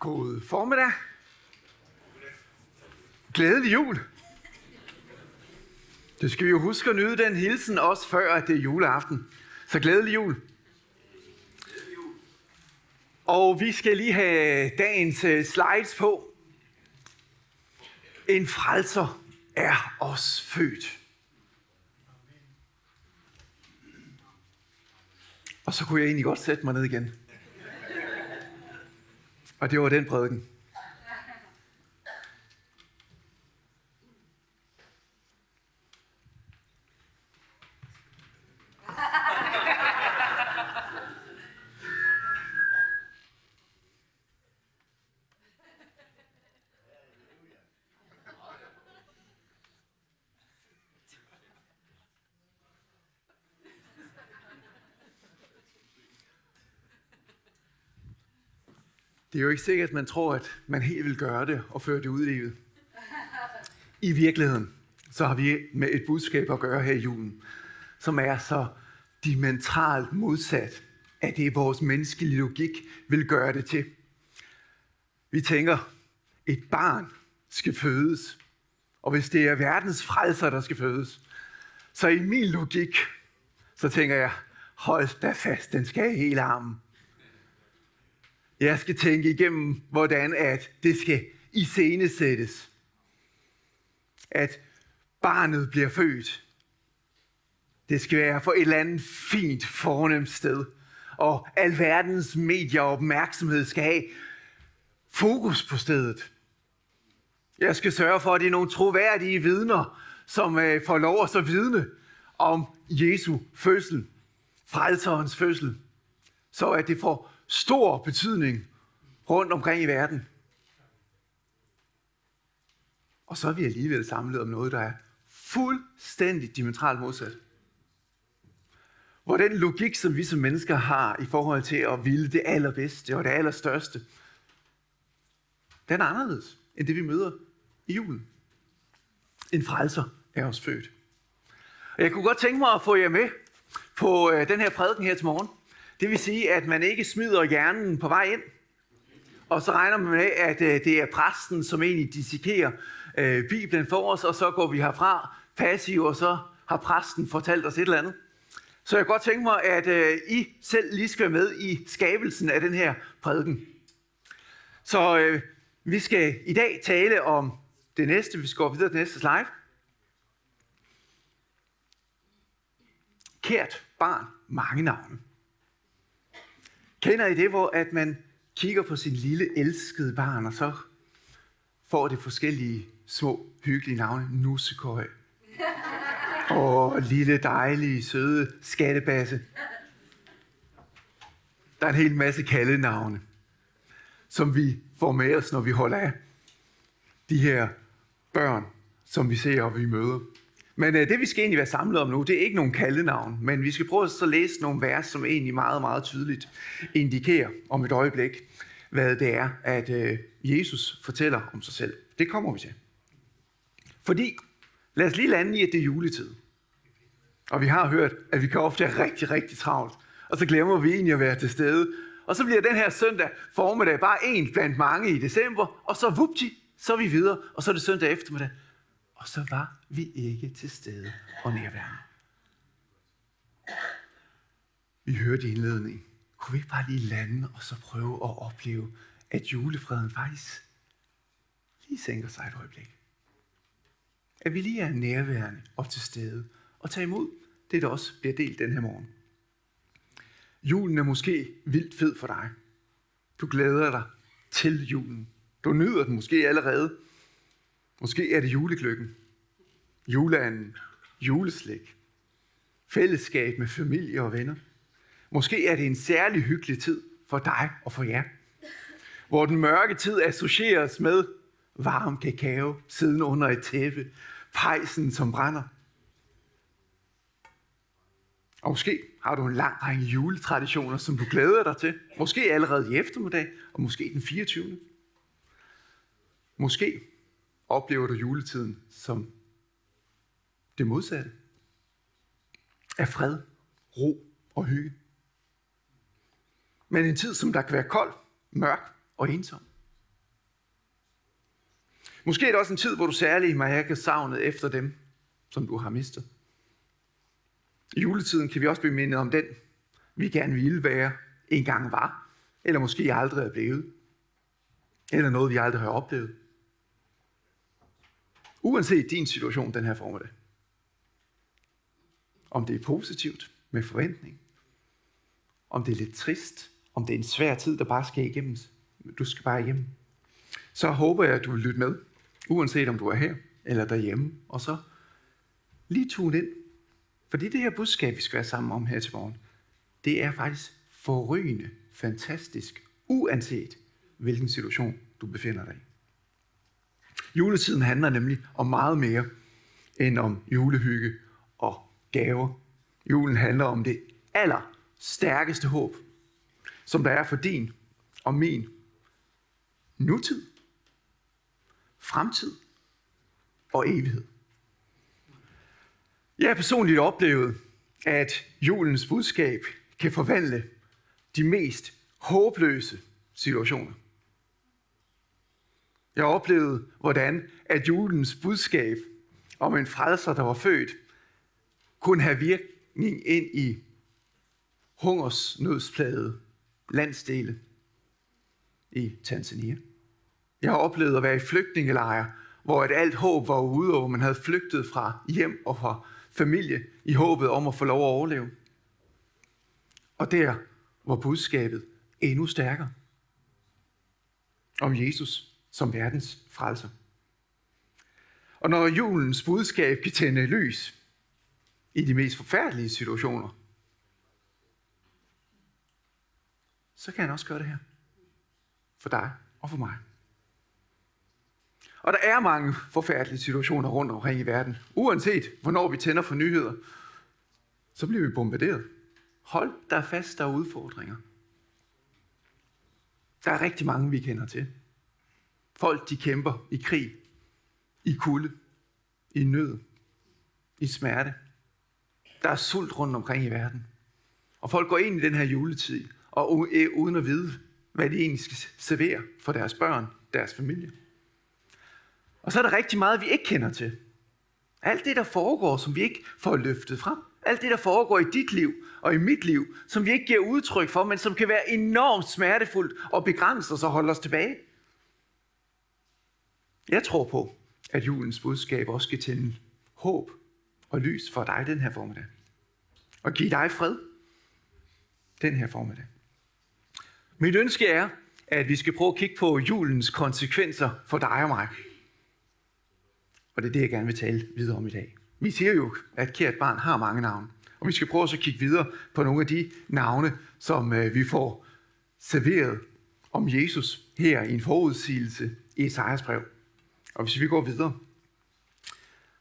God formiddag. Glædelig jul. Det skal vi jo huske at nyde den hilsen også før, at det er juleaften. Så glædelig jul. Og vi skal lige have dagens øh, slides på. En frelser er os født. Og så kunne jeg egentlig godt sætte mig ned igen. Og det var den prædiken. Er jo ikke sikkert, at man tror, at man helt vil gøre det og føre det ud i livet. I virkeligheden, så har vi med et budskab at gøre her i julen, som er så diametralt modsat af det, vores menneskelige logik vil gøre det til. Vi tænker, et barn skal fødes, og hvis det er verdens frelser, der skal fødes, så i min logik, så tænker jeg, hold da fast, den skal have hele armen. Jeg skal tænke igennem, hvordan at det skal iscenesættes. At barnet bliver født. Det skal være for et eller andet fint, fornemt sted. Og alverdens medier og opmærksomhed skal have fokus på stedet. Jeg skal sørge for, at det er nogle troværdige vidner, som øh, får lov at så vidne om Jesu fødsel, frelserens fødsel, så at det får stor betydning rundt omkring i verden. Og så er vi alligevel samlet om noget, der er fuldstændig diametralt modsat. Hvor den logik, som vi som mennesker har i forhold til at ville det allerbedste og det allerstørste, den er anderledes end det, vi møder i julen. En frelser er os født. Og jeg kunne godt tænke mig at få jer med på øh, den her prædiken her til morgen. Det vil sige, at man ikke smider hjernen på vej ind, og så regner man med, at øh, det er præsten, som egentlig dissekerer øh, Bibelen for os, og så går vi herfra passiv, og så har præsten fortalt os et eller andet. Så jeg kan godt tænke mig, at øh, I selv lige skal være med i skabelsen af den her prædiken. Så øh, vi skal i dag tale om det næste. Vi skal gå videre til næste slide. Kært barn, mange navne. Kender I det, hvor at man kigger på sin lille elskede barn, og så får det forskellige små hyggelige navne. Nussekøj. Og lille dejlige, søde skattebasse. Der er en hel masse kaldenavne, som vi får med os, når vi holder af de her børn, som vi ser og vi møder. Men øh, det, vi skal egentlig være samlet om nu, det er ikke nogen kaldenavn, men vi skal prøve at så læse nogle vers, som egentlig meget, meget tydeligt indikerer om et øjeblik, hvad det er, at øh, Jesus fortæller om sig selv. Det kommer vi til. Fordi, lad os lige lande i, at det er juletid. Og vi har hørt, at vi kan ofte have rigtig, rigtig travlt. Og så glemmer vi egentlig at være til stede. Og så bliver den her søndag formiddag bare en blandt mange i december, og så vupti, så er vi videre, og så er det søndag eftermiddag og så var vi ikke til stede og nærværende. Vi hørte i indledning. Kunne vi ikke bare lige lande og så prøve at opleve, at julefreden faktisk lige sænker sig et øjeblik? At vi lige er nærværende og til stede og tager imod det, der også bliver delt den her morgen. Julen er måske vildt fed for dig. Du glæder dig til julen. Du nyder den måske allerede. Måske er det julegløkken, juleanden, juleslik, fællesskab med familie og venner. Måske er det en særlig hyggelig tid for dig og for jer, hvor den mørke tid associeres med varm kakao, siden under et tæppe, pejsen som brænder. Og måske har du en lang række juletraditioner, som du glæder dig til. Måske allerede i eftermiddag, og måske den 24. Måske oplever du juletiden som det modsatte af fred, ro og hygge. Men en tid, som der kan være kold, mørk og ensom. Måske er det også en tid, hvor du særligt mærker savnet efter dem, som du har mistet. I juletiden kan vi også blive mindet om den, vi gerne ville være, engang var, eller måske aldrig er blevet, eller noget, vi aldrig har oplevet. Uanset din situation den her formiddag. Om det er positivt, med forventning, om det er lidt trist, om det er en svær tid, der bare skal igennem, du skal bare igennem, så håber jeg, at du vil lytte med, uanset om du er her eller derhjemme, og så lige tune ind. Fordi det her budskab, vi skal være sammen om her til morgen, det er faktisk forrygende, fantastisk, uanset hvilken situation du befinder dig i. Juletiden handler nemlig om meget mere end om julehygge og gaver. Julen handler om det aller stærkeste håb, som der er for din og min nutid, fremtid og evighed. Jeg har personligt oplevet, at julens budskab kan forvandle de mest håbløse situationer. Jeg oplevede, hvordan at julens budskab om en frelser, der var født, kunne have virkning ind i hungersnødsplade landsdele i Tanzania. Jeg har oplevet at være i flygtningelejre, hvor et alt håb var ude, og hvor man havde flygtet fra hjem og fra familie i håbet om at få lov at overleve. Og der var budskabet endnu stærkere om Jesus som verdens frelser. Og når julens budskab kan tænde lys i de mest forfærdelige situationer, så kan han også gøre det her. For dig og for mig. Og der er mange forfærdelige situationer rundt omkring i verden. Uanset hvornår vi tænder for nyheder, så bliver vi bombarderet. Hold der fast, der er udfordringer. Der er rigtig mange, vi kender til. Folk, de kæmper i krig, i kulde, i nød, i smerte. Der er sult rundt omkring i verden. Og folk går ind i den her juletid, og øh, uden at vide, hvad de egentlig skal servere for deres børn, deres familie. Og så er der rigtig meget, vi ikke kender til. Alt det, der foregår, som vi ikke får løftet frem. Alt det, der foregår i dit liv og i mit liv, som vi ikke giver udtryk for, men som kan være enormt smertefuldt og begrænse os og holde os tilbage. Jeg tror på, at julens budskab også skal tænde håb og lys for dig den her formiddag. Og give dig fred den her formiddag. Mit ønske er, at vi skal prøve at kigge på julens konsekvenser for dig og mig. Og det er det, jeg gerne vil tale videre om i dag. Vi siger jo, at kært barn har mange navne. Og vi skal prøve at kigge videre på nogle af de navne, som øh, vi får serveret om Jesus her i en forudsigelse i Esajas brev. Og hvis vi går videre,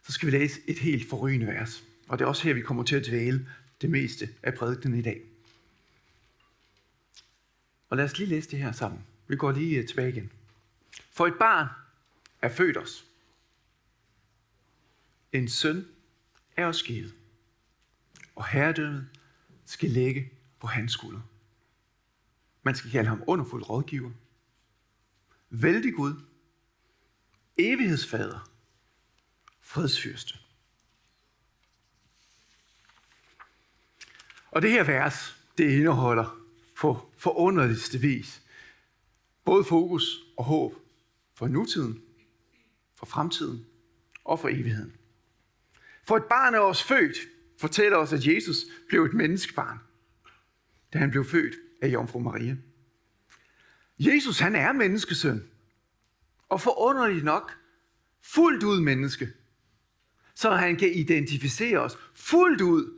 så skal vi læse et helt forrygende vers. Og det er også her, vi kommer til at dvæle det meste af prædikenen i dag. Og lad os lige læse det her sammen. Vi går lige øh, tilbage igen. For et barn er født os. En søn er os givet. Og herredømmet skal ligge på hans skulder. Man skal kalde ham underfuld rådgiver. Vældig Gud. Evighedsfader. Fredsfyrste. Og det her vers, det indeholder på forunderligste vis både fokus og håb for nutiden, for fremtiden og for evigheden. For et barn er os født, fortæller os, at Jesus blev et menneskebarn, da han blev født af Jomfru Maria. Jesus, han er menneskesøn, og forunderligt nok, fuldt ud menneske, så han kan identificere os fuldt ud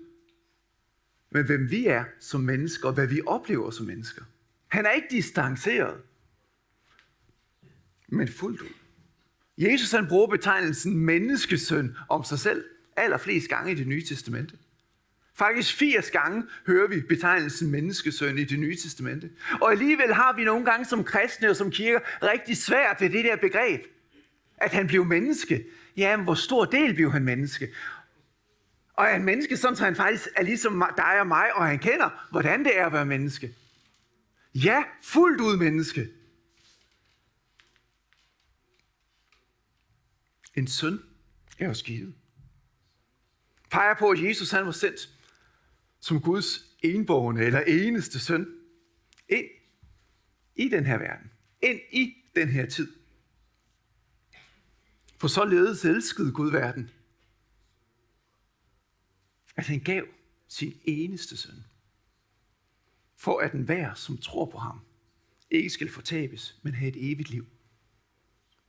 med hvem vi er som mennesker, og hvad vi oplever som mennesker. Han er ikke distanceret, men fuldt ud. Jesus han bruger betegnelsen menneskesøn om sig selv allerflest gange i det nye testamente. Faktisk 80 gange hører vi betegnelsen menneskesøn i det nye testamente. Og alligevel har vi nogle gange som kristne og som kirker rigtig svært ved det der begreb. At han blev menneske. Ja, men hvor stor del blev han menneske? Og er en menneske, sådan så han faktisk er ligesom dig og mig, og han kender, hvordan det er at være menneske. Ja, fuldt ud menneske. En søn er os givet. Peger på, at Jesus han var sendt som Guds enborgne eller eneste søn ind i den her verden. Ind i den her tid. For således elskede Gud verden, at han gav sin eneste søn, for at den hver, som tror på ham, ikke skal fortabes, men have et evigt liv.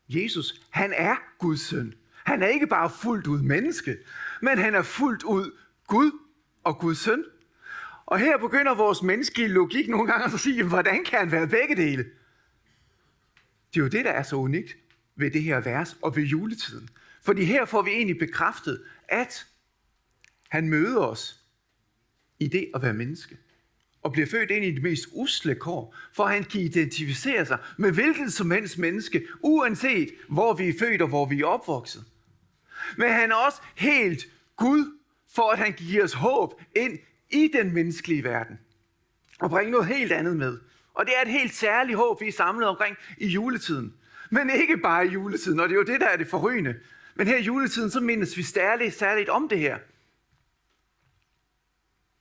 Jesus, han er Guds søn. Han er ikke bare fuldt ud menneske, men han er fuldt ud Gud og Guds søn. Og her begynder vores menneskelige logik nogle gange at sige, hvordan kan han være begge dele? Det er jo det, der er så unikt ved det her vers og ved juletiden. Fordi her får vi egentlig bekræftet, at han møder os i det at være menneske. Og bliver født ind i det mest usle kår, for han kan identificere sig med hvilket som helst menneske, uanset hvor vi er født og hvor vi er opvokset. Men han er også helt Gud, for at han giver os håb ind i den menneskelige verden. Og bringe noget helt andet med. Og det er et helt særligt håb, vi er samlet omkring i juletiden. Men ikke bare i juletiden, og det er jo det, der er det forrygende. Men her i juletiden, så mindes vi særligt, særligt om det her.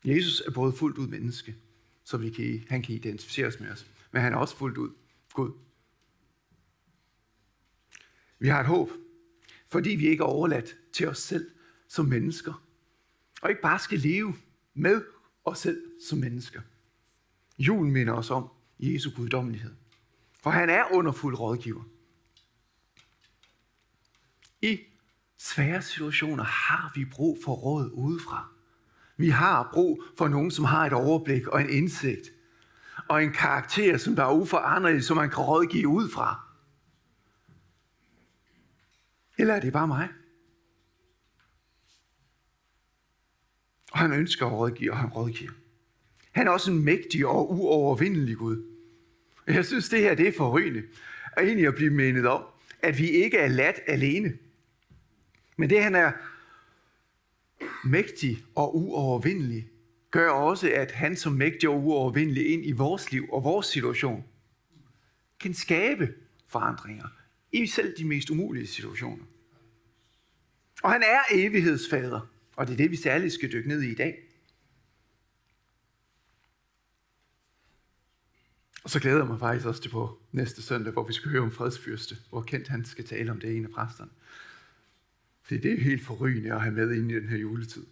Jesus er både fuldt ud menneske, så vi kan, han kan identificere os med os. Men han er også fuldt ud Gud. Vi har et håb, fordi vi ikke er overladt til os selv som mennesker. Og ikke bare skal leve med os selv som mennesker. Julen minder os om Jesu guddommelighed. For han er underfuld rådgiver. I svære situationer har vi brug for råd udefra. Vi har brug for nogen, som har et overblik og en indsigt. Og en karakter, som der er uforanderlig, som man kan rådgive ud fra. Eller er det bare mig? Og han ønsker at rådgive, og han rådgiver. Han er også en mægtig og uovervindelig Gud. Jeg synes, det her det er forrygende. Og egentlig at blive menet om, at vi ikke er ladt alene. Men det, han er mægtig og uovervindelig, gør også, at han som mægtig og uovervindelig ind i vores liv og vores situation, kan skabe forandringer i selv de mest umulige situationer. Og han er evighedsfader, og det er det, vi særligt skal dykke ned i i dag. Og så glæder jeg mig faktisk også til på næste søndag, hvor vi skal høre om fredsfyrste, hvor kendt han skal tale om det ene af præsterne. Fordi det er helt forrygende at have med ind i den her juletid,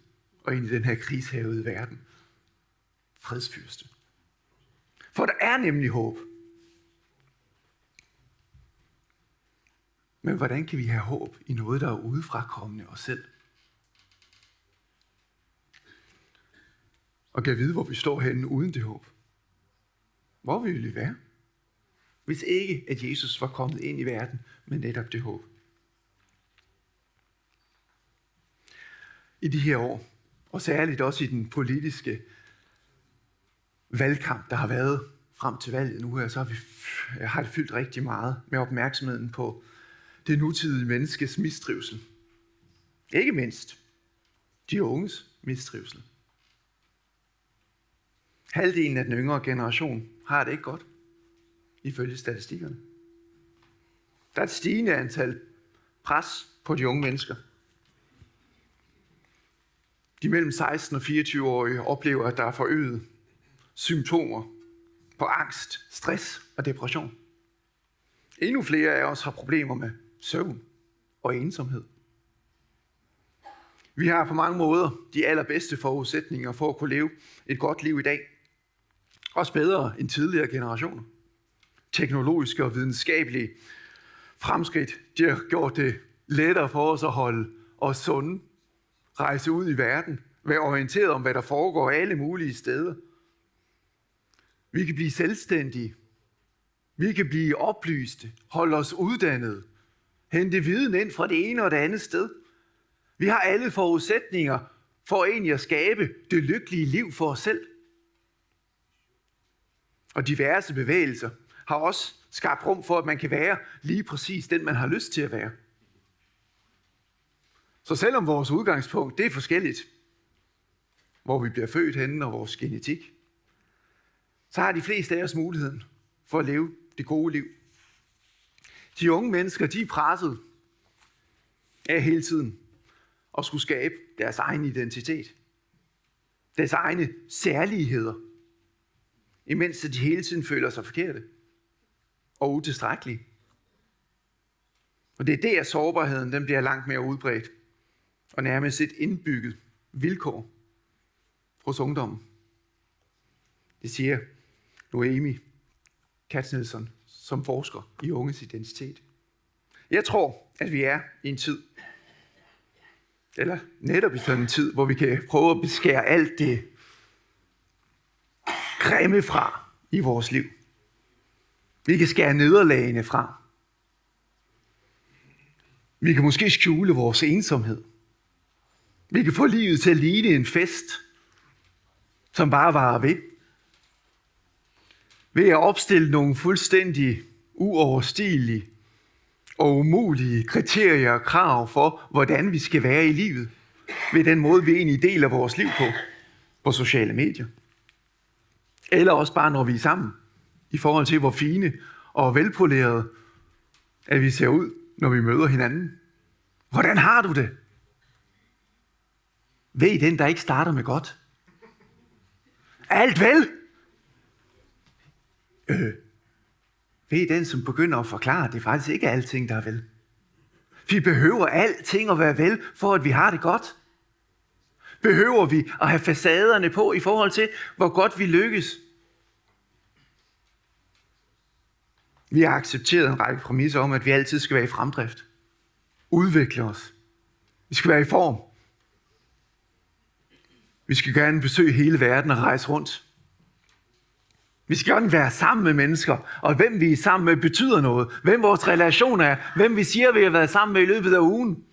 og ind i den her krigshavede verden. Fredsfyrste. For der er nemlig håb. Men hvordan kan vi have håb i noget, der er udefrakommende os selv? Og kan vide, hvor vi står henne uden det håb? Hvor ville vi være? Hvis ikke, at Jesus var kommet ind i verden med netop det håb. I de her år, og særligt også i den politiske valgkamp, der har været frem til valget nu her, så har, vi, har det fyldt rigtig meget med opmærksomheden på det nutidige menneskes mistrivsel. Ikke mindst de unges mistrivsel. Halvdelen af den yngre generation har det ikke godt, ifølge statistikkerne. Der er et stigende antal pres på de unge mennesker. De mellem 16 og 24-årige oplever, at der er forøget symptomer på angst, stress og depression. Endnu flere af os har problemer med søvn og ensomhed. Vi har på mange måder de allerbedste forudsætninger for at kunne leve et godt liv i dag. Også bedre end tidligere generationer. Teknologiske og videnskabelige fremskridt de har gjort det lettere for os at holde os sunde, rejse ud i verden, være orienteret om, hvad der foregår alle mulige steder. Vi kan blive selvstændige. Vi kan blive oplyste, holde os uddannede, hente viden ind fra det ene og det andet sted. Vi har alle forudsætninger for egentlig at skabe det lykkelige liv for os selv. Og diverse bevægelser har også skabt rum for, at man kan være lige præcis den, man har lyst til at være. Så selvom vores udgangspunkt det er forskelligt, hvor vi bliver født henne og vores genetik, så har de fleste af os muligheden for at leve det gode liv. De unge mennesker, de er presset af hele tiden at skulle skabe deres egen identitet. Deres egne særligheder. Imens de hele tiden føler sig forkerte og utilstrækkelige. Og det er der, sårbarheden den bliver langt mere udbredt og nærmest et indbygget vilkår hos ungdommen. Det siger Noemi Katznelson som forsker i unges identitet. Jeg tror, at vi er i en tid, eller netop i sådan en tid, hvor vi kan prøve at beskære alt det grimme fra i vores liv. Vi kan skære nederlagene fra. Vi kan måske skjule vores ensomhed. Vi kan få livet til at ligne en fest, som bare varer ved. Ved at opstille nogle fuldstændig uoverstigelige og umulige kriterier og krav for, hvordan vi skal være i livet, ved den måde, vi egentlig deler vores liv på, på sociale medier. Eller også bare, når vi er sammen, i forhold til, hvor fine og velpolerede, at vi ser ud, når vi møder hinanden. Hvordan har du det? Ved den, der ikke starter med godt? Alt vel? Øh, ved den, som begynder at forklare, at det faktisk ikke er alting, der er vel. Vi behøver alting at være vel, for at vi har det godt. Behøver vi at have facaderne på i forhold til, hvor godt vi lykkes? Vi har accepteret en række præmisser om, at vi altid skal være i fremdrift. Udvikle os. Vi skal være i form. Vi skal gerne besøge hele verden og rejse rundt. Vi skal gerne være sammen med mennesker, og hvem vi er sammen med betyder noget. Hvem vores relation er, hvem vi siger, vi har været sammen med i løbet af ugen.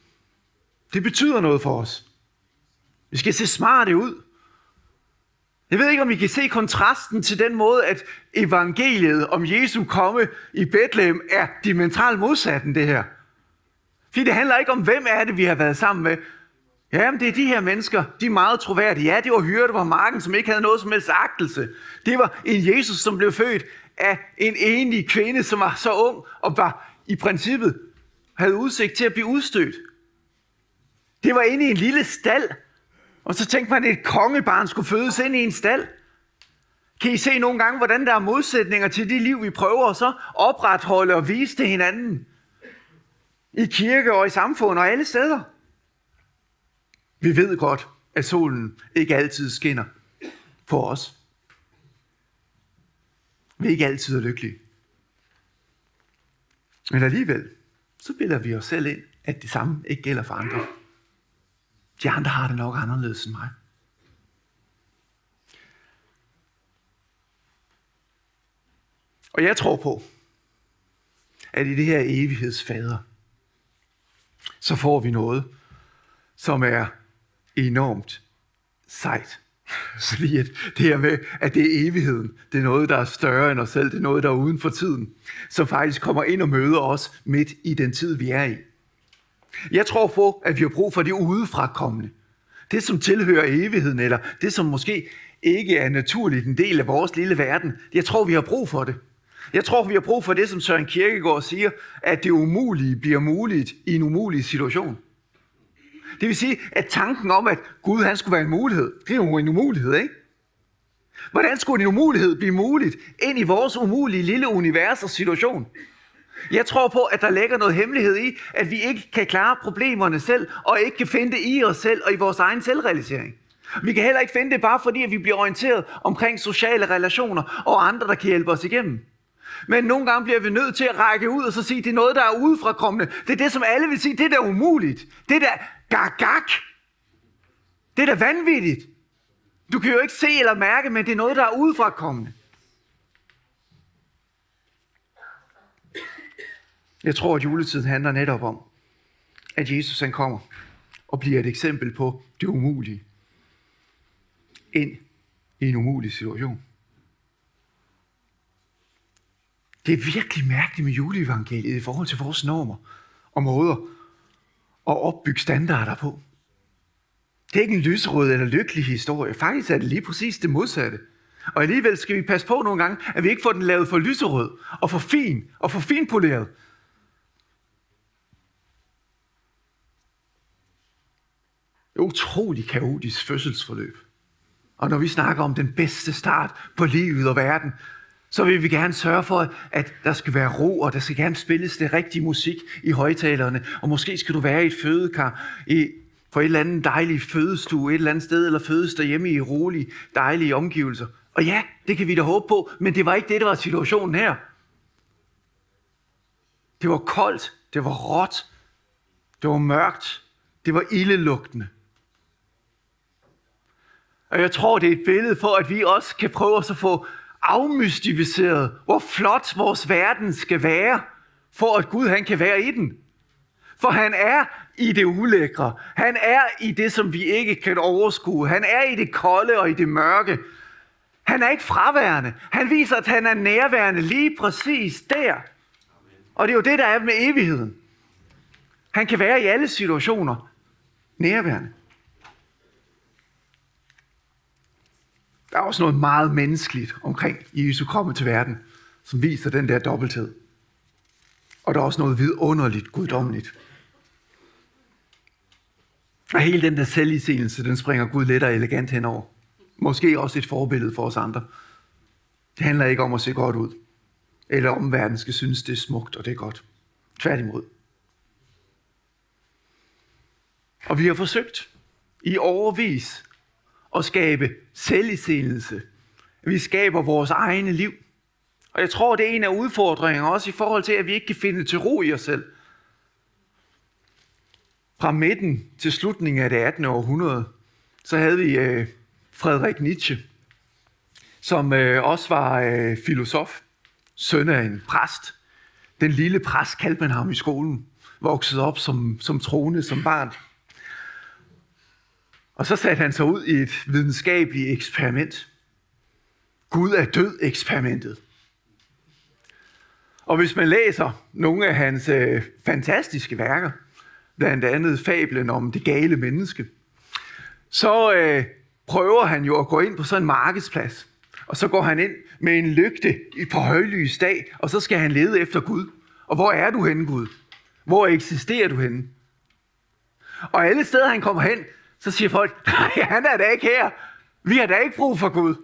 Det betyder noget for os. Vi skal se smarte ud. Jeg ved ikke, om I kan se kontrasten til den måde, at evangeliet om Jesu komme i Bethlehem er dimensionalt modsatten det her. Fordi det handler ikke om, hvem er det, vi har været sammen med. Ja, men det er de her mennesker, de er meget troværdige. Ja, det var hyrde på marken, som ikke havde noget som helst agtelse. Det var en Jesus, som blev født af en enlig kvinde, som var så ung og var i princippet havde udsigt til at blive udstødt. Det var inde i en lille stald, og så tænkte man, at et kongebarn skulle fødes ind i en stald. Kan I se nogle gange, hvordan der er modsætninger til de liv, vi prøver så opretholde og vise til hinanden? I kirke og i samfund og alle steder. Vi ved godt, at solen ikke altid skinner for os. Vi er ikke altid er lykkelige. Men alligevel, så bilder vi os selv ind, at det samme ikke gælder for andre. De andre har det nok anderledes end mig. Og jeg tror på, at i det her evighedsfader, så får vi noget, som er enormt sejt. Fordi at det her med, at det er evigheden, det er noget, der er større end os selv, det er noget, der er uden for tiden, som faktisk kommer ind og møder os midt i den tid, vi er i. Jeg tror på, at vi har brug for det udefrakommende. Det, som tilhører evigheden, eller det, som måske ikke er naturligt en del af vores lille verden. Jeg tror, vi har brug for det. Jeg tror, vi har brug for det, som Søren Kierkegaard siger, at det umulige bliver muligt i en umulig situation. Det vil sige, at tanken om, at Gud han skulle være en mulighed, det er jo en umulighed, ikke? Hvordan skulle en umulighed blive muligt ind i vores umulige lille univers og situation? Jeg tror på, at der ligger noget hemmelighed i, at vi ikke kan klare problemerne selv, og ikke kan finde det i os selv og i vores egen selvrealisering. Vi kan heller ikke finde det bare fordi, at vi bliver orienteret omkring sociale relationer og andre, der kan hjælpe os igennem. Men nogle gange bliver vi nødt til at række ud og så sige, at det er noget, der er udefrakommende. Det er det, som alle vil sige, det er da umuligt. Det er da gak. Det er da vanvittigt. Du kan jo ikke se eller mærke, men det er noget, der er udefrakommende. Jeg tror, at juletiden handler netop om, at Jesus han kommer og bliver et eksempel på det umulige. Ind i en umulig situation. Det er virkelig mærkeligt med juleevangeliet i forhold til vores normer og måder at opbygge standarder på. Det er ikke en lyserød eller lykkelig historie. Faktisk er det lige præcis det modsatte. Og alligevel skal vi passe på nogle gange, at vi ikke får den lavet for lyserød og for fin og for finpoleret. Utrolig kaotisk fødselsforløb. Og når vi snakker om den bedste start på livet og verden, så vil vi gerne sørge for, at der skal være ro, og der skal gerne spilles det rigtige musik i højtalerne. Og måske skal du være i et fødekar i, på et eller andet dejligt fødestue, et eller andet sted, eller fødes derhjemme i rolige, dejlige omgivelser. Og ja, det kan vi da håbe på, men det var ikke det, der var situationen her. Det var koldt, det var råt, det var mørkt, det var ildelugtende. Og jeg tror, det er et billede for, at vi også kan prøve at få afmystificeret, hvor flot vores verden skal være, for at Gud han kan være i den. For han er i det ulækre. Han er i det, som vi ikke kan overskue. Han er i det kolde og i det mørke. Han er ikke fraværende. Han viser, at han er nærværende lige præcis der. Og det er jo det, der er med evigheden. Han kan være i alle situationer nærværende. Der er også noget meget menneskeligt omkring Jesu komme til verden, som viser den der dobbelthed. Og der er også noget vidunderligt, guddommeligt. Og hele den der selvisigelse, den springer Gud let og elegant henover. Måske også et forbillede for os andre. Det handler ikke om at se godt ud, eller om verden skal synes, det er smukt og det er godt. Tværtimod. Og vi har forsøgt i overvis at skabe selvisendelse. Vi skaber vores egne liv. Og jeg tror, det er en af udfordringerne også i forhold til, at vi ikke kan finde til ro i os selv. Fra midten til slutningen af det 18. århundrede, så havde vi øh, Frederik Nietzsche, som øh, også var øh, filosof, søn af en præst. Den lille præst kaldte man ham i skolen, voksede op som, som troende, som barn. Og så satte han sig ud i et videnskabeligt eksperiment. Gud er død eksperimentet. Og hvis man læser nogle af hans øh, fantastiske værker, blandt andet fablen om det gale menneske, så øh, prøver han jo at gå ind på sådan en markedsplads. Og så går han ind med en lygte på højlys dag, og så skal han lede efter Gud. Og hvor er du henne, Gud? Hvor eksisterer du henne? Og alle steder, han kommer hen, så siger folk, nej, han er da ikke her. Vi har da ikke brug for Gud.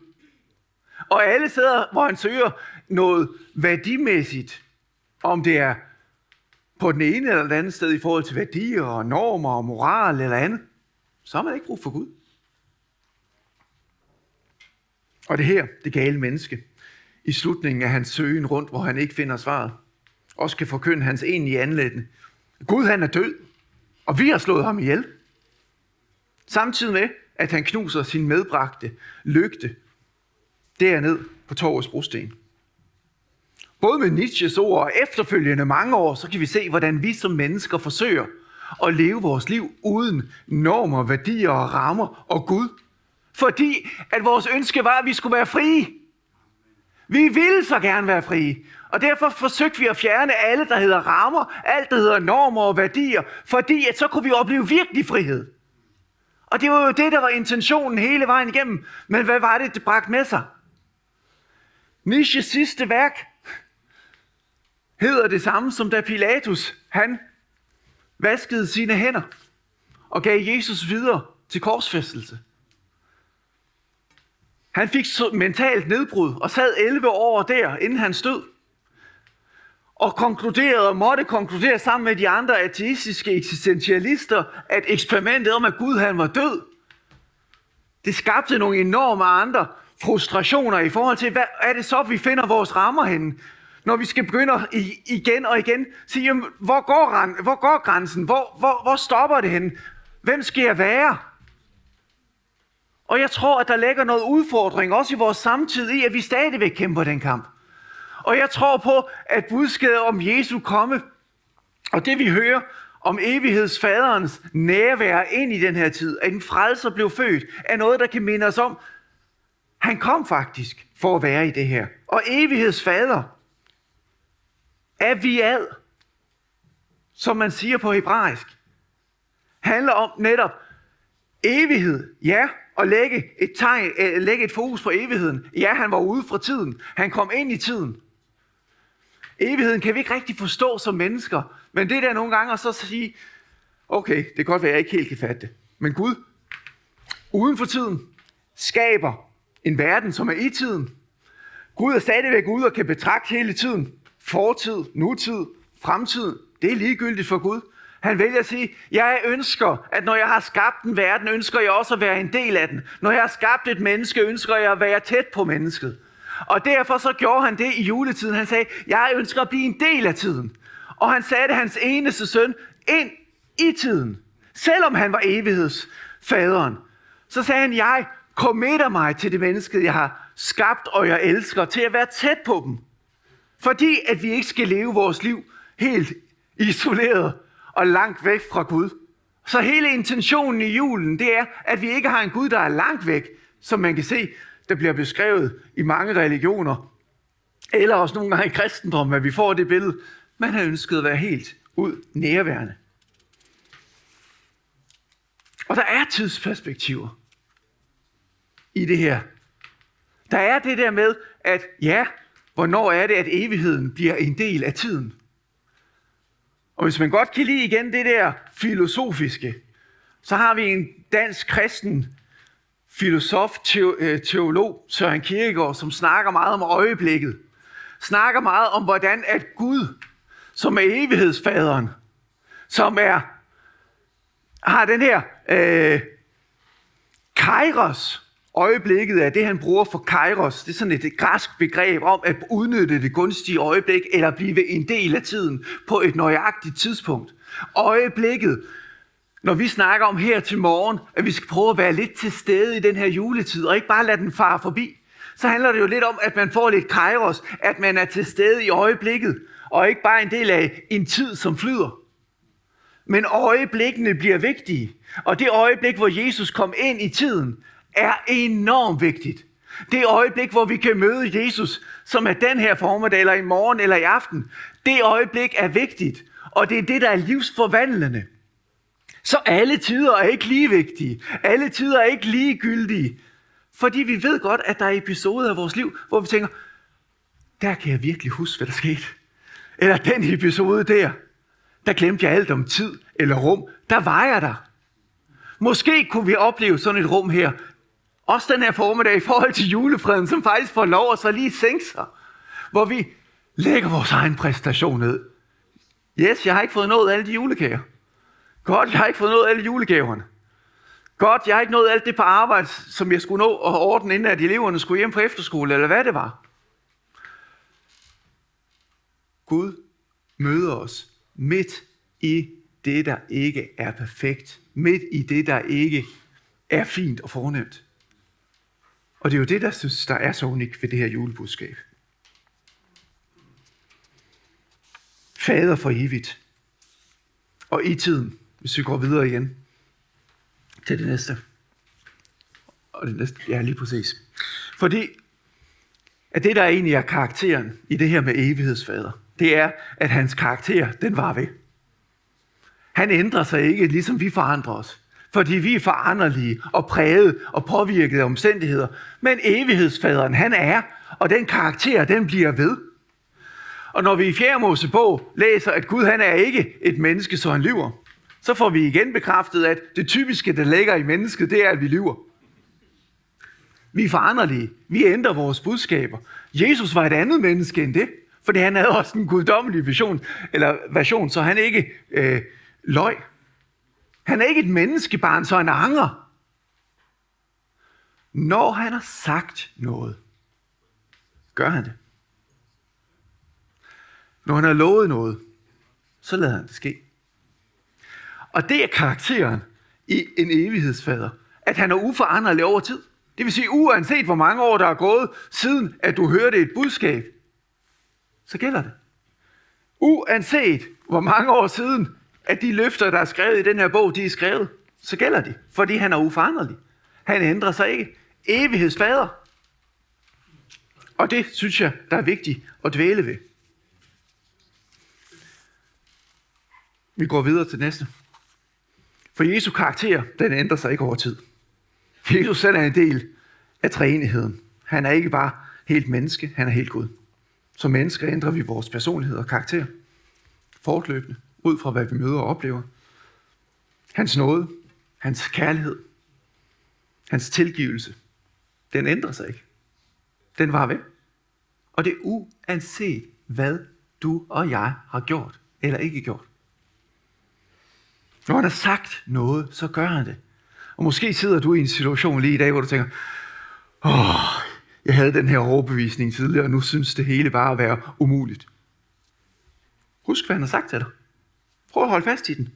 Og alle steder, hvor han søger noget værdimæssigt, om det er på den ene eller den anden sted i forhold til værdier og normer og moral eller andet, så har man ikke brug for Gud. Og det her, det gale menneske, i slutningen af hans søgen rundt, hvor han ikke finder svaret, også kan forkynde hans egentlige anlæggende. Gud han er død, og vi har slået ham ihjel. Samtidig med, at han knuser sin medbragte lygte derned på torvets brosten. Både med Nietzsches ord og efterfølgende mange år, så kan vi se, hvordan vi som mennesker forsøger at leve vores liv uden normer, værdier og rammer og Gud. Fordi at vores ønske var, at vi skulle være frie. Vi ville så gerne være frie. Og derfor forsøgte vi at fjerne alle, der hedder rammer, alt, der hedder normer og værdier, fordi at så kunne vi opleve virkelig frihed. Og det var jo det, der var intentionen hele vejen igennem. Men hvad var det, det bragte med sig? Nietzsches sidste værk hedder det samme som da Pilatus, han vaskede sine hænder og gav Jesus videre til korsfæstelse. Han fik mentalt nedbrud og sad 11 år der, inden han stød og konkluderede og måtte konkludere sammen med de andre ateistiske eksistentialister, at eksperimentet om, at Gud han var død, det skabte nogle enorme andre frustrationer i forhold til, hvad er det så, vi finder vores rammer henne? Når vi skal begynde igen og igen sige, jamen, hvor, går, hvor går grænsen? Hvor, hvor, hvor stopper det henne? Hvem skal jeg være? Og jeg tror, at der ligger noget udfordring også i vores samtid i, at vi stadigvæk kæmper den kamp. Og jeg tror på, at budskabet om Jesu komme, og det vi hører om evighedsfaderens nærvær ind i den her tid, at en frelser blev født, er noget, der kan minde os om, han kom faktisk for at være i det her. Og evighedsfader er vi ad, som man siger på hebraisk, handler om netop evighed, ja, og lægge et tegn, øh, lægge et fokus på evigheden. Ja, han var ude fra tiden. Han kom ind i tiden. Evigheden kan vi ikke rigtig forstå som mennesker, men det der nogle gange at så sige, okay, det kan godt være, at jeg ikke helt kan fatte det, men Gud, uden for tiden, skaber en verden, som er i tiden. Gud er stadigvæk ude og kan betragte hele tiden. Fortid, nutid, fremtid. Det er ligegyldigt for Gud. Han vælger at sige, jeg ønsker, at når jeg har skabt en verden, ønsker jeg også at være en del af den. Når jeg har skabt et menneske, ønsker jeg at være tæt på mennesket. Og derfor så gjorde han det i juletiden. Han sagde, jeg ønsker at blive en del af tiden. Og han satte hans eneste søn ind i tiden. Selvom han var evighedsfaderen. Så sagde han, jeg committer mig til det menneske, jeg har skabt og jeg elsker, til at være tæt på dem. Fordi at vi ikke skal leve vores liv helt isoleret og langt væk fra Gud. Så hele intentionen i julen, det er, at vi ikke har en Gud, der er langt væk, som man kan se, der bliver beskrevet i mange religioner, eller også nogle gange i kristendom, at vi får det billede. Man har ønsket at være helt ud nærværende. Og der er tidsperspektiver i det her. Der er det der med, at ja, hvornår er det, at evigheden bliver en del af tiden? Og hvis man godt kan lide igen det der filosofiske, så har vi en dansk kristen filosof, øh, teolog, Søren Kierkegaard, som snakker meget om øjeblikket. Snakker meget om, hvordan at Gud, som er evighedsfaderen, som er, har den her øh, kairos, øjeblikket er det, han bruger for kairos. Det er sådan et græsk begreb om at udnytte det gunstige øjeblik, eller blive en del af tiden på et nøjagtigt tidspunkt. Øjeblikket, når vi snakker om her til morgen, at vi skal prøve at være lidt til stede i den her juletid, og ikke bare lade den fare forbi, så handler det jo lidt om, at man får lidt kairos, at man er til stede i øjeblikket, og ikke bare en del af en tid, som flyder. Men øjeblikkene bliver vigtige. Og det øjeblik, hvor Jesus kom ind i tiden, er enormt vigtigt. Det øjeblik, hvor vi kan møde Jesus, som er den her formiddag, eller i morgen, eller i aften, det øjeblik er vigtigt. Og det er det, der er livsforvandlende. Så alle tider er ikke lige vigtige. Alle tider er ikke ligegyldige. Fordi vi ved godt, at der er episoder af vores liv, hvor vi tænker, der kan jeg virkelig huske, hvad der skete. Eller den episode der, der glemte jeg alt om tid eller rum. Der var jeg der. Måske kunne vi opleve sådan et rum her, også den her formiddag i forhold til julefreden, som faktisk får lov at så lige sænke sig. Hvor vi lægger vores egen præstation ned. Yes, jeg har ikke fået nået alle de julekager. Godt, jeg har ikke fået nået alle julegaverne. Godt, jeg har ikke nået alt det på arbejde, som jeg skulle nå og ordne, inden at eleverne skulle hjem på efterskole, eller hvad det var. Gud møder os midt i det, der ikke er perfekt. Midt i det, der ikke er fint og fornemt. Og det er jo det, der synes, der er så unikt ved det her julebudskab. Fader for evigt. Og i tiden, hvis vi går videre igen til det næste. Og det næste, ja lige præcis. Fordi at det, der egentlig er karakteren i det her med evighedsfader, det er, at hans karakter, den var ved. Han ændrer sig ikke, ligesom vi forandrer os fordi vi er foranderlige og præget og påvirket af omstændigheder. Men evighedsfaderen, han er, og den karakter, den bliver ved. Og når vi i 4. Mosebog læser, at Gud han er ikke et menneske, så han lyver, så får vi igen bekræftet, at det typiske, der ligger i mennesket, det er, at vi lyver. Vi er foranderlige. Vi ændrer vores budskaber. Jesus var et andet menneske end det, fordi han havde også en guddommelig vision, eller version, så han ikke øh, løg. Han er ikke et menneskebarn, så han anger. Når han har sagt noget, gør han det. Når han har lovet noget, så lader han det ske. Og det er karakteren i en evighedsfader, at han er uforanderlig over tid. Det vil sige, uanset hvor mange år der er gået, siden at du hørte et budskab, så gælder det. Uanset hvor mange år siden, at de løfter, der er skrevet i den her bog, de er skrevet, så gælder de, fordi han er uforanderlig. Han ændrer sig ikke. Evighedsfader. Og det synes jeg, der er vigtigt at dvæle ved. Vi går videre til næste. For Jesu karakter, den ændrer sig ikke over tid. Jesus selv er en del af træenigheden. Han er ikke bare helt menneske, han er helt Gud. Som mennesker ændrer vi vores personlighed og karakter fortløbende ud fra hvad vi møder og oplever. Hans nåde, hans kærlighed, hans tilgivelse, den ændrer sig ikke. Den var ved. Og det er uanset, hvad du og jeg har gjort eller ikke gjort. Når han har sagt noget, så gør han det. Og måske sidder du i en situation lige i dag, hvor du tænker, åh, jeg havde den her overbevisning tidligere, og nu synes det hele bare at være umuligt. Husk, hvad han har sagt til dig. Prøv at holde fast i den.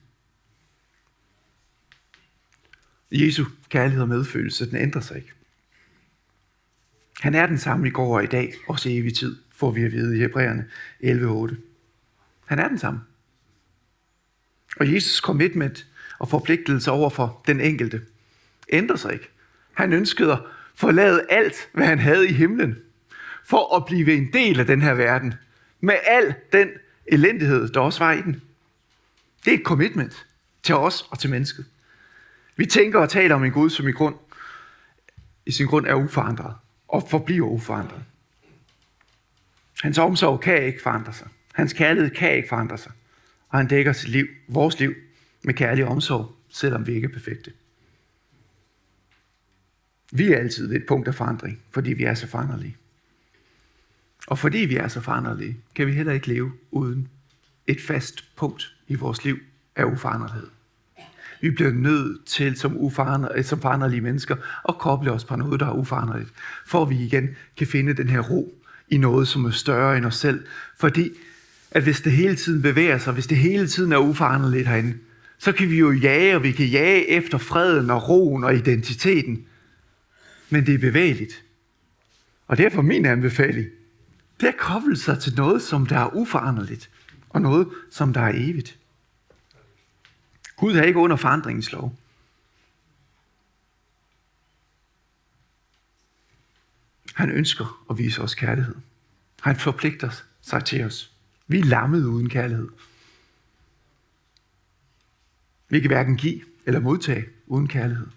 Jesu kærlighed og medfølelse, den ændrer sig ikke. Han er den samme i går og i dag, også i evig tid, får vi at vide i Hebræerne 11.8. Han er den samme. Og Jesus commitment og forpligtelse over for den enkelte ændrer sig ikke. Han ønskede at forlade alt, hvad han havde i himlen, for at blive en del af den her verden, med al den elendighed, der også var i den. Det er et commitment til os og til mennesket. Vi tænker og taler om en Gud, som i grund i sin grund er uforandret og forbliver uforandret. Hans omsorg kan ikke forandre sig. Hans kærlighed kan ikke forandre sig. Og han dækker sit liv, vores liv, med kærlig omsorg, selvom vi ikke er perfekte. Vi er altid ved et punkt af forandring, fordi vi er så foranderlige. Og fordi vi er så foranderlige, kan vi heller ikke leve uden et fast punkt i vores liv af uforanderlighed. Vi bliver nødt til som, uforander, øh, som foranderlige mennesker at koble os på noget, der er uforanderligt, for at vi igen kan finde den her ro i noget, som er større end os selv. Fordi at hvis det hele tiden bevæger sig, hvis det hele tiden er uforanderligt herinde, så kan vi jo jage, og vi kan jage efter freden og roen og identiteten. Men det er bevægeligt. Og derfor min anbefaling, det er at koble sig til noget, som der er uforanderligt, og noget, som der er evigt. Gud er ikke under forandringens lov. Han ønsker at vise os kærlighed. Han forpligter sig til os. Vi er lammet uden kærlighed. Vi kan hverken give eller modtage uden kærlighed.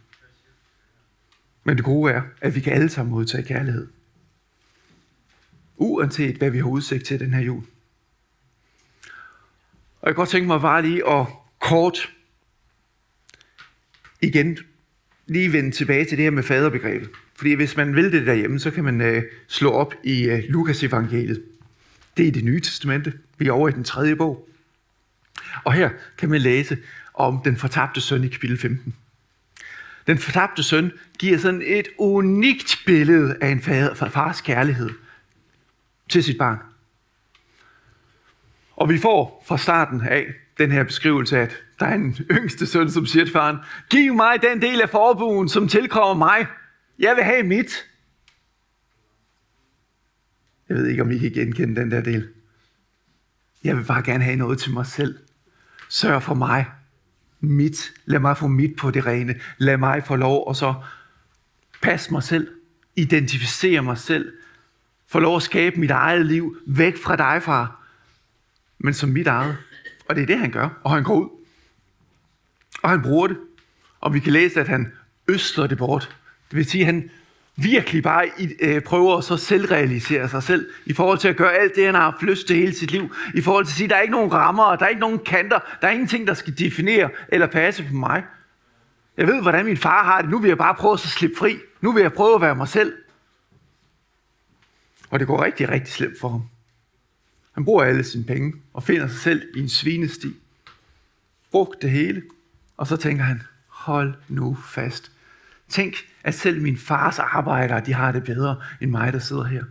Men det gode er, at vi kan alle sammen modtage kærlighed. Uanset hvad vi har udsigt til den her jul. Og jeg kan godt tænke mig bare lige at kort igen lige vende tilbage til det her med faderbegrebet. Fordi hvis man vil det derhjemme, så kan man øh, slå op i øh, Lukas evangeliet. Det er det nye testamente. Vi er over i den tredje bog. Og her kan man læse om den fortabte søn i kapitel 15. Den fortabte søn giver sådan et unikt billede af en fars kærlighed til sit barn. Og vi får fra starten af den her beskrivelse at der er en yngste søn, som siger til faren, giv mig den del af forbuen, som tilkommer mig. Jeg vil have mit. Jeg ved ikke, om I kan genkende den der del. Jeg vil bare gerne have noget til mig selv. Sørg for mig. Mit. Lad mig få mit på det rene. Lad mig få lov og så passe mig selv. Identificere mig selv. Få lov at skabe mit eget liv væk fra dig, far. Men som mit eget. Og det er det, han gør. Og han går ud. Og han bruger det. Og vi kan læse, at han østler det bort. Det vil sige, at han virkelig bare øh, prøver at så selvrealisere sig selv, i forhold til at gøre alt det, han har haft lyst til hele sit liv, i forhold til at sige, at der er ikke nogen rammer, der er ikke nogen kanter, der er ingenting, der skal definere eller passe på mig. Jeg ved, hvordan min far har det. Nu vil jeg bare prøve at slippe fri. Nu vil jeg prøve at være mig selv. Og det går rigtig, rigtig slemt for ham. Han bruger alle sine penge og finder sig selv i en svinesti. Brugt det hele. Og så tænker han, hold nu fast. Tænk, at selv min fars arbejdere, de har det bedre end mig, der sidder her.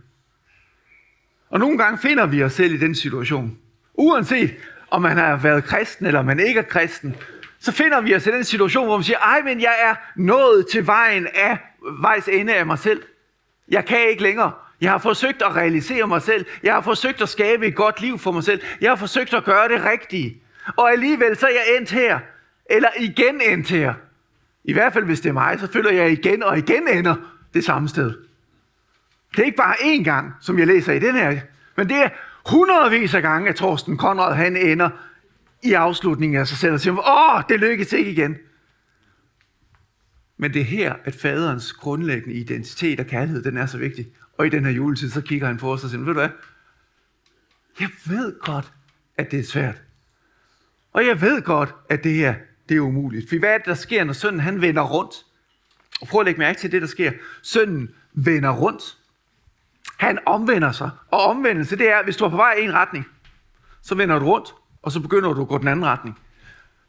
Og nogle gange finder vi os selv i den situation. Uanset om man har været kristen eller man ikke er kristen, så finder vi os i den situation, hvor man siger, ej, men jeg er nået til vejen af vejs ende af mig selv. Jeg kan ikke længere. Jeg har forsøgt at realisere mig selv. Jeg har forsøgt at skabe et godt liv for mig selv. Jeg har forsøgt at gøre det rigtige. Og alligevel så er jeg endt her. Eller igen endt her. I hvert fald hvis det er mig, så føler jeg igen og igen ender det samme sted. Det er ikke bare én gang, som jeg læser i den her, men det er hundredvis af gange, at Thorsten Konrad han ender i afslutningen af sig selv og siger, åh, det lykkedes ikke igen. Men det er her, at faderens grundlæggende identitet og kærlighed, den er så vigtig. Og i den her juletid, så kigger han på os og siger, ved du hvad? Jeg ved godt, at det er svært. Og jeg ved godt, at det her, det er umuligt. For hvad er det, der sker, når sønnen han vender rundt? Og prøv at lægge mærke til det, der sker. Sønnen vender rundt. Han omvender sig. Og omvendelse, det er, hvis du er på vej i en retning, så vender du rundt, og så begynder du at gå den anden retning.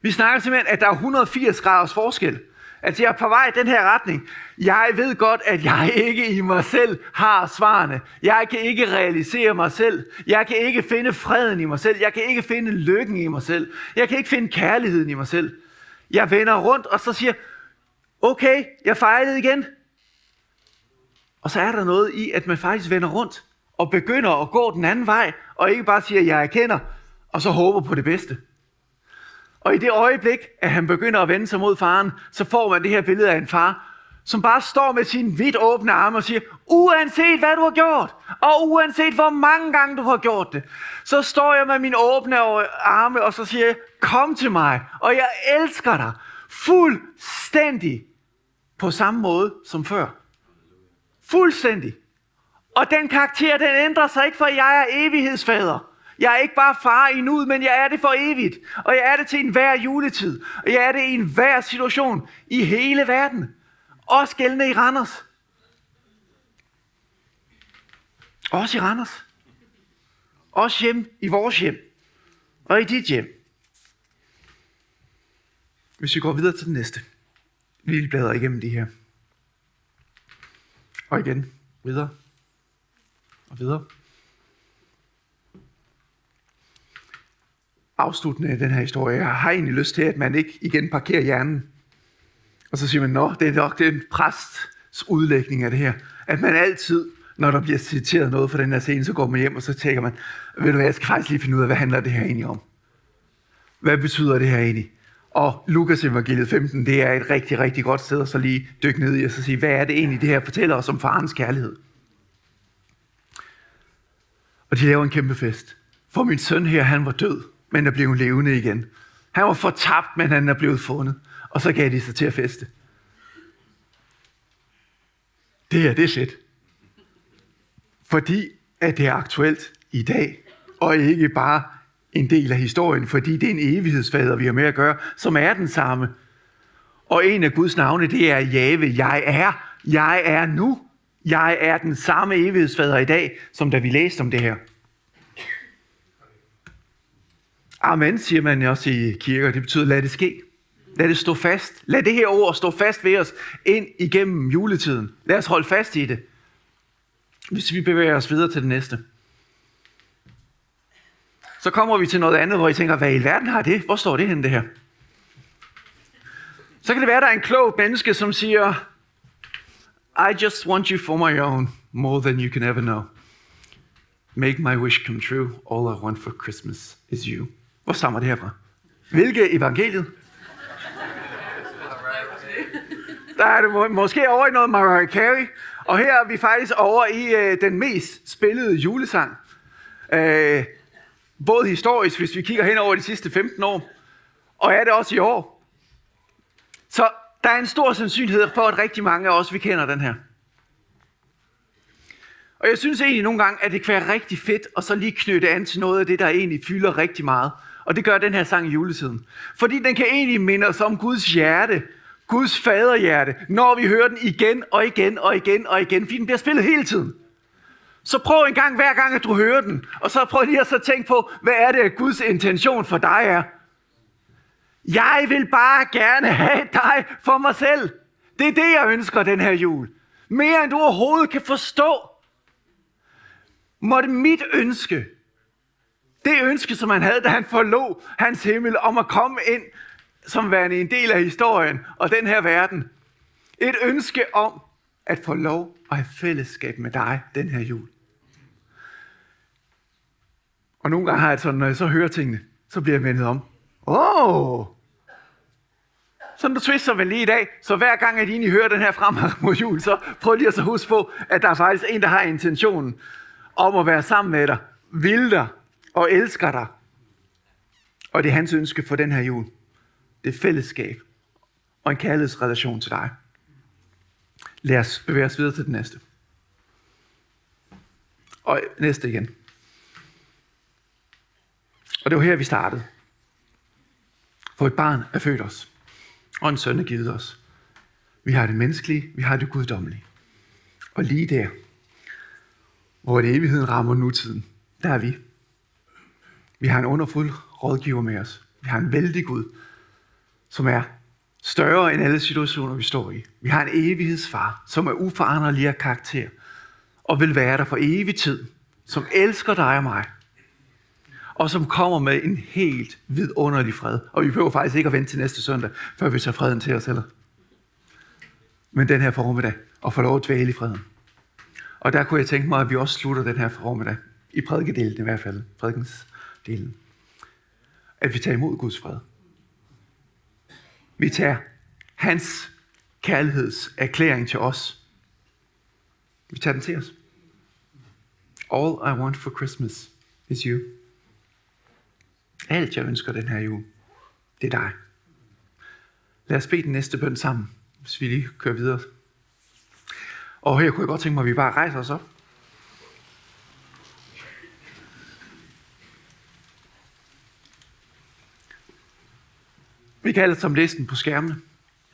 Vi snakker simpelthen, at der er 180 graders forskel. At jeg er på vej i den her retning. Jeg ved godt, at jeg ikke i mig selv har svarene. Jeg kan ikke realisere mig selv. Jeg kan ikke finde freden i mig selv. Jeg kan ikke finde lykken i mig selv. Jeg kan ikke finde kærligheden i mig selv. Jeg vender rundt, og så siger, okay, jeg fejlede igen. Og så er der noget i, at man faktisk vender rundt og begynder at gå den anden vej, og ikke bare siger, jeg erkender, og så håber på det bedste. Og i det øjeblik, at han begynder at vende sig mod faren, så får man det her billede af en far, som bare står med sine vidt åbne arme og siger, uanset hvad du har gjort, og uanset hvor mange gange du har gjort det, så står jeg med mine åbne arme, og så siger jeg, kom til mig, og jeg elsker dig fuldstændig på samme måde som før. Fuldstændig. Og den karakter, den ændrer sig ikke, for jeg er evighedsfader. Jeg er ikke bare far i nuet, men jeg er det for evigt. Og jeg er det til enhver juletid. Og jeg er det i enhver situation i hele verden. Også gældende i Randers. Også i Randers. Også hjem i vores hjem. Og i dit hjem. Hvis vi går videre til den næste. Vi bladrer igennem de her. Og igen. Videre. Og videre. afsluttende af den her historie. Jeg har egentlig lyst til, at man ikke igen parkerer hjernen. Og så siger man, nå, det er nok den præsts udlægning af det her. At man altid, når der bliver citeret noget fra den her scene, så går man hjem, og så tænker man, ved du hvad, jeg skal faktisk lige finde ud af, hvad handler det her egentlig om? Hvad betyder det her egentlig? Og Lukas evangeliet 15, det er et rigtig, rigtig godt sted at så lige dykke ned i og så sige, hvad er det egentlig, det her fortæller os om farens kærlighed? Og de laver en kæmpe fest. For min søn her, han var død men er blevet levende igen. Han var fortabt, men han er blevet fundet. Og så gav de sig til at feste. Det her, det er fedt. Fordi at det er aktuelt i dag, og ikke bare en del af historien, fordi det er en evighedsfader, vi har med at gøre, som er den samme. Og en af Guds navne, det er Jave. Jeg er. Jeg er nu. Jeg er den samme evighedsfader i dag, som da vi læste om det her. Amen, siger man også i kirker. Det betyder, lad det ske. Lad det stå fast. Lad det her ord stå fast ved os ind igennem juletiden. Lad os holde fast i det. Hvis vi bevæger os videre til det næste. Så kommer vi til noget andet, hvor I tænker, hvad i verden har det? Hvor står det henne, det her? Så kan det være, der er en klog menneske, som siger, I just want you for my own, more than you can ever know. Make my wish come true. All I want for Christmas is you. Hvor stammer det her Hvilket Hvilke evangeliet? Der er det måske over i noget Mariah Carey. Og her er vi faktisk over i øh, den mest spillede julesang. Øh, både historisk, hvis vi kigger hen over de sidste 15 år, og er det også i år. Så der er en stor sandsynlighed for, at rigtig mange af os, vi kender den her. Og jeg synes egentlig nogle gange, at det kan være rigtig fedt, og så lige knytte an til noget af det, der egentlig fylder rigtig meget. Og det gør den her sang i juletiden. Fordi den kan egentlig minde os om Guds hjerte, Guds faderhjerte, når vi hører den igen og igen og igen og igen, fordi den bliver spillet hele tiden. Så prøv en gang hver gang, at du hører den, og så prøv lige at så tænke på, hvad er det, Guds intention for dig er. Jeg vil bare gerne have dig for mig selv. Det er det, jeg ønsker den her jul. Mere end du overhovedet kan forstå. Måtte mit ønske det ønske, som han havde, da han forlod hans himmel, om at komme ind som værende en del af historien og den her verden. Et ønske om at få lov at have fællesskab med dig den her jul. Og nogle gange har jeg sådan, når jeg så hører tingene, så bliver jeg vendet om. Åh! Oh! Sådan du twister vel lige i dag, så hver gang, at I egentlig hører den her fremad mod jul, så prøv lige at så huske på, at der er faktisk en, der har intentionen om at være sammen med dig, vil dig, og elsker dig. Og det er hans ønske for den her jul. Det fællesskab og en kærlighedsrelation til dig. Lad os bevæge os videre til det næste. Og næste igen. Og det var her, vi startede. For et barn er født os, og en søn er givet os. Vi har det menneskelige, vi har det guddommelige. Og lige der, hvor det evigheden rammer nutiden, der er vi. Vi har en underfuld rådgiver med os. Vi har en vældig Gud, som er større end alle situationer, vi står i. Vi har en evighedsfar, som er uforanderlig af karakter, og vil være der for evig tid, som elsker dig og mig, og som kommer med en helt vidunderlig fred. Og vi behøver faktisk ikke at vente til næste søndag, før vi tager freden til os heller. Men den her formiddag, og få lov at dvæle i freden. Og der kunne jeg tænke mig, at vi også slutter den her formiddag, i prædikedelen i hvert fald, prædikensdelen, at vi tager imod Guds fred. Vi tager hans kærlighedserklæring til os. Vi tager den til os. All I want for Christmas is you. Alt jeg ønsker den her jul, det er dig. Lad os bede den næste bøn sammen, hvis vi lige kører videre. Og her kunne jeg godt tænke mig, at vi bare rejser os op. Vi kan alle sammen læse den på skærmene.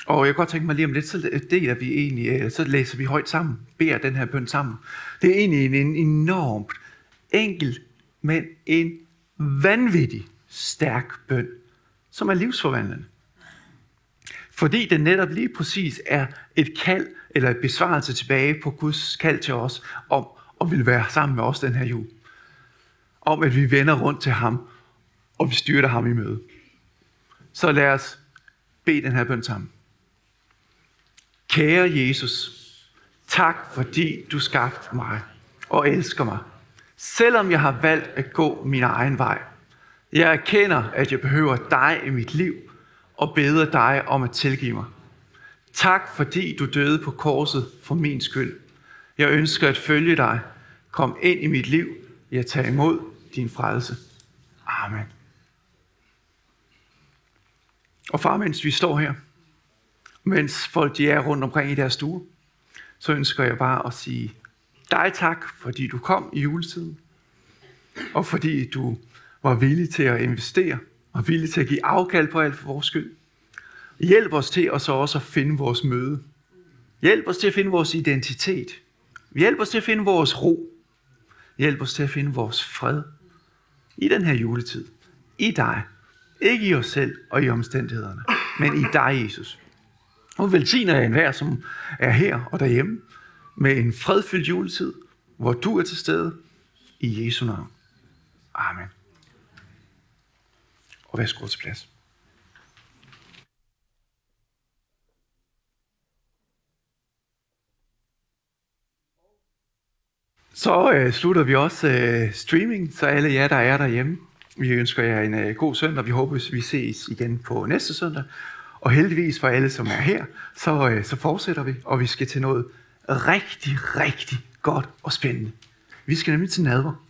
Og jeg kan godt tænke mig lige om lidt, så deler vi egentlig, øh, så læser vi højt sammen, beder den her bøn sammen. Det er egentlig en enormt enkel, men en vanvittig stærk bøn, som er livsforvandlende. Fordi det netop lige præcis er et kald, eller et besvarelse tilbage på Guds kald til os, om at vil være sammen med os den her jul. Om at vi vender rundt til ham, og vi styrter ham i møde. Så lad os bede den her bøn sammen. Kære Jesus, tak fordi du skabte mig og elsker mig. Selvom jeg har valgt at gå min egen vej. Jeg erkender, at jeg behøver dig i mit liv og beder dig om at tilgive mig. Tak fordi du døde på korset for min skyld. Jeg ønsker at følge dig. Kom ind i mit liv. Jeg tager imod din frelse. Amen. Og far, mens vi står her, mens folk de er rundt omkring i deres stue, så ønsker jeg bare at sige dig tak, fordi du kom i juletiden, og fordi du var villig til at investere, og villig til at give afkald på alt for vores skyld. Hjælp os til at så også at finde vores møde. Hjælp os til at finde vores identitet. Hjælp os til at finde vores ro. Hjælp os til at finde vores fred i den her juletid. I dig. Ikke i os selv og i omstændighederne, men i dig, Jesus. Nu velsigner jeg enhver, som er her og derhjemme, med en fredfyldt juletid, hvor du er til stede, i Jesu navn. Amen. Og værsgo til plads. Så øh, slutter vi også øh, streaming, så alle jer, der er derhjemme, vi ønsker jer en øh, god søndag. Vi håber, vi ses igen på næste søndag. Og heldigvis for alle, som er her, så, øh, så fortsætter vi, og vi skal til noget rigtig, rigtig godt og spændende. Vi skal nemlig til nadver.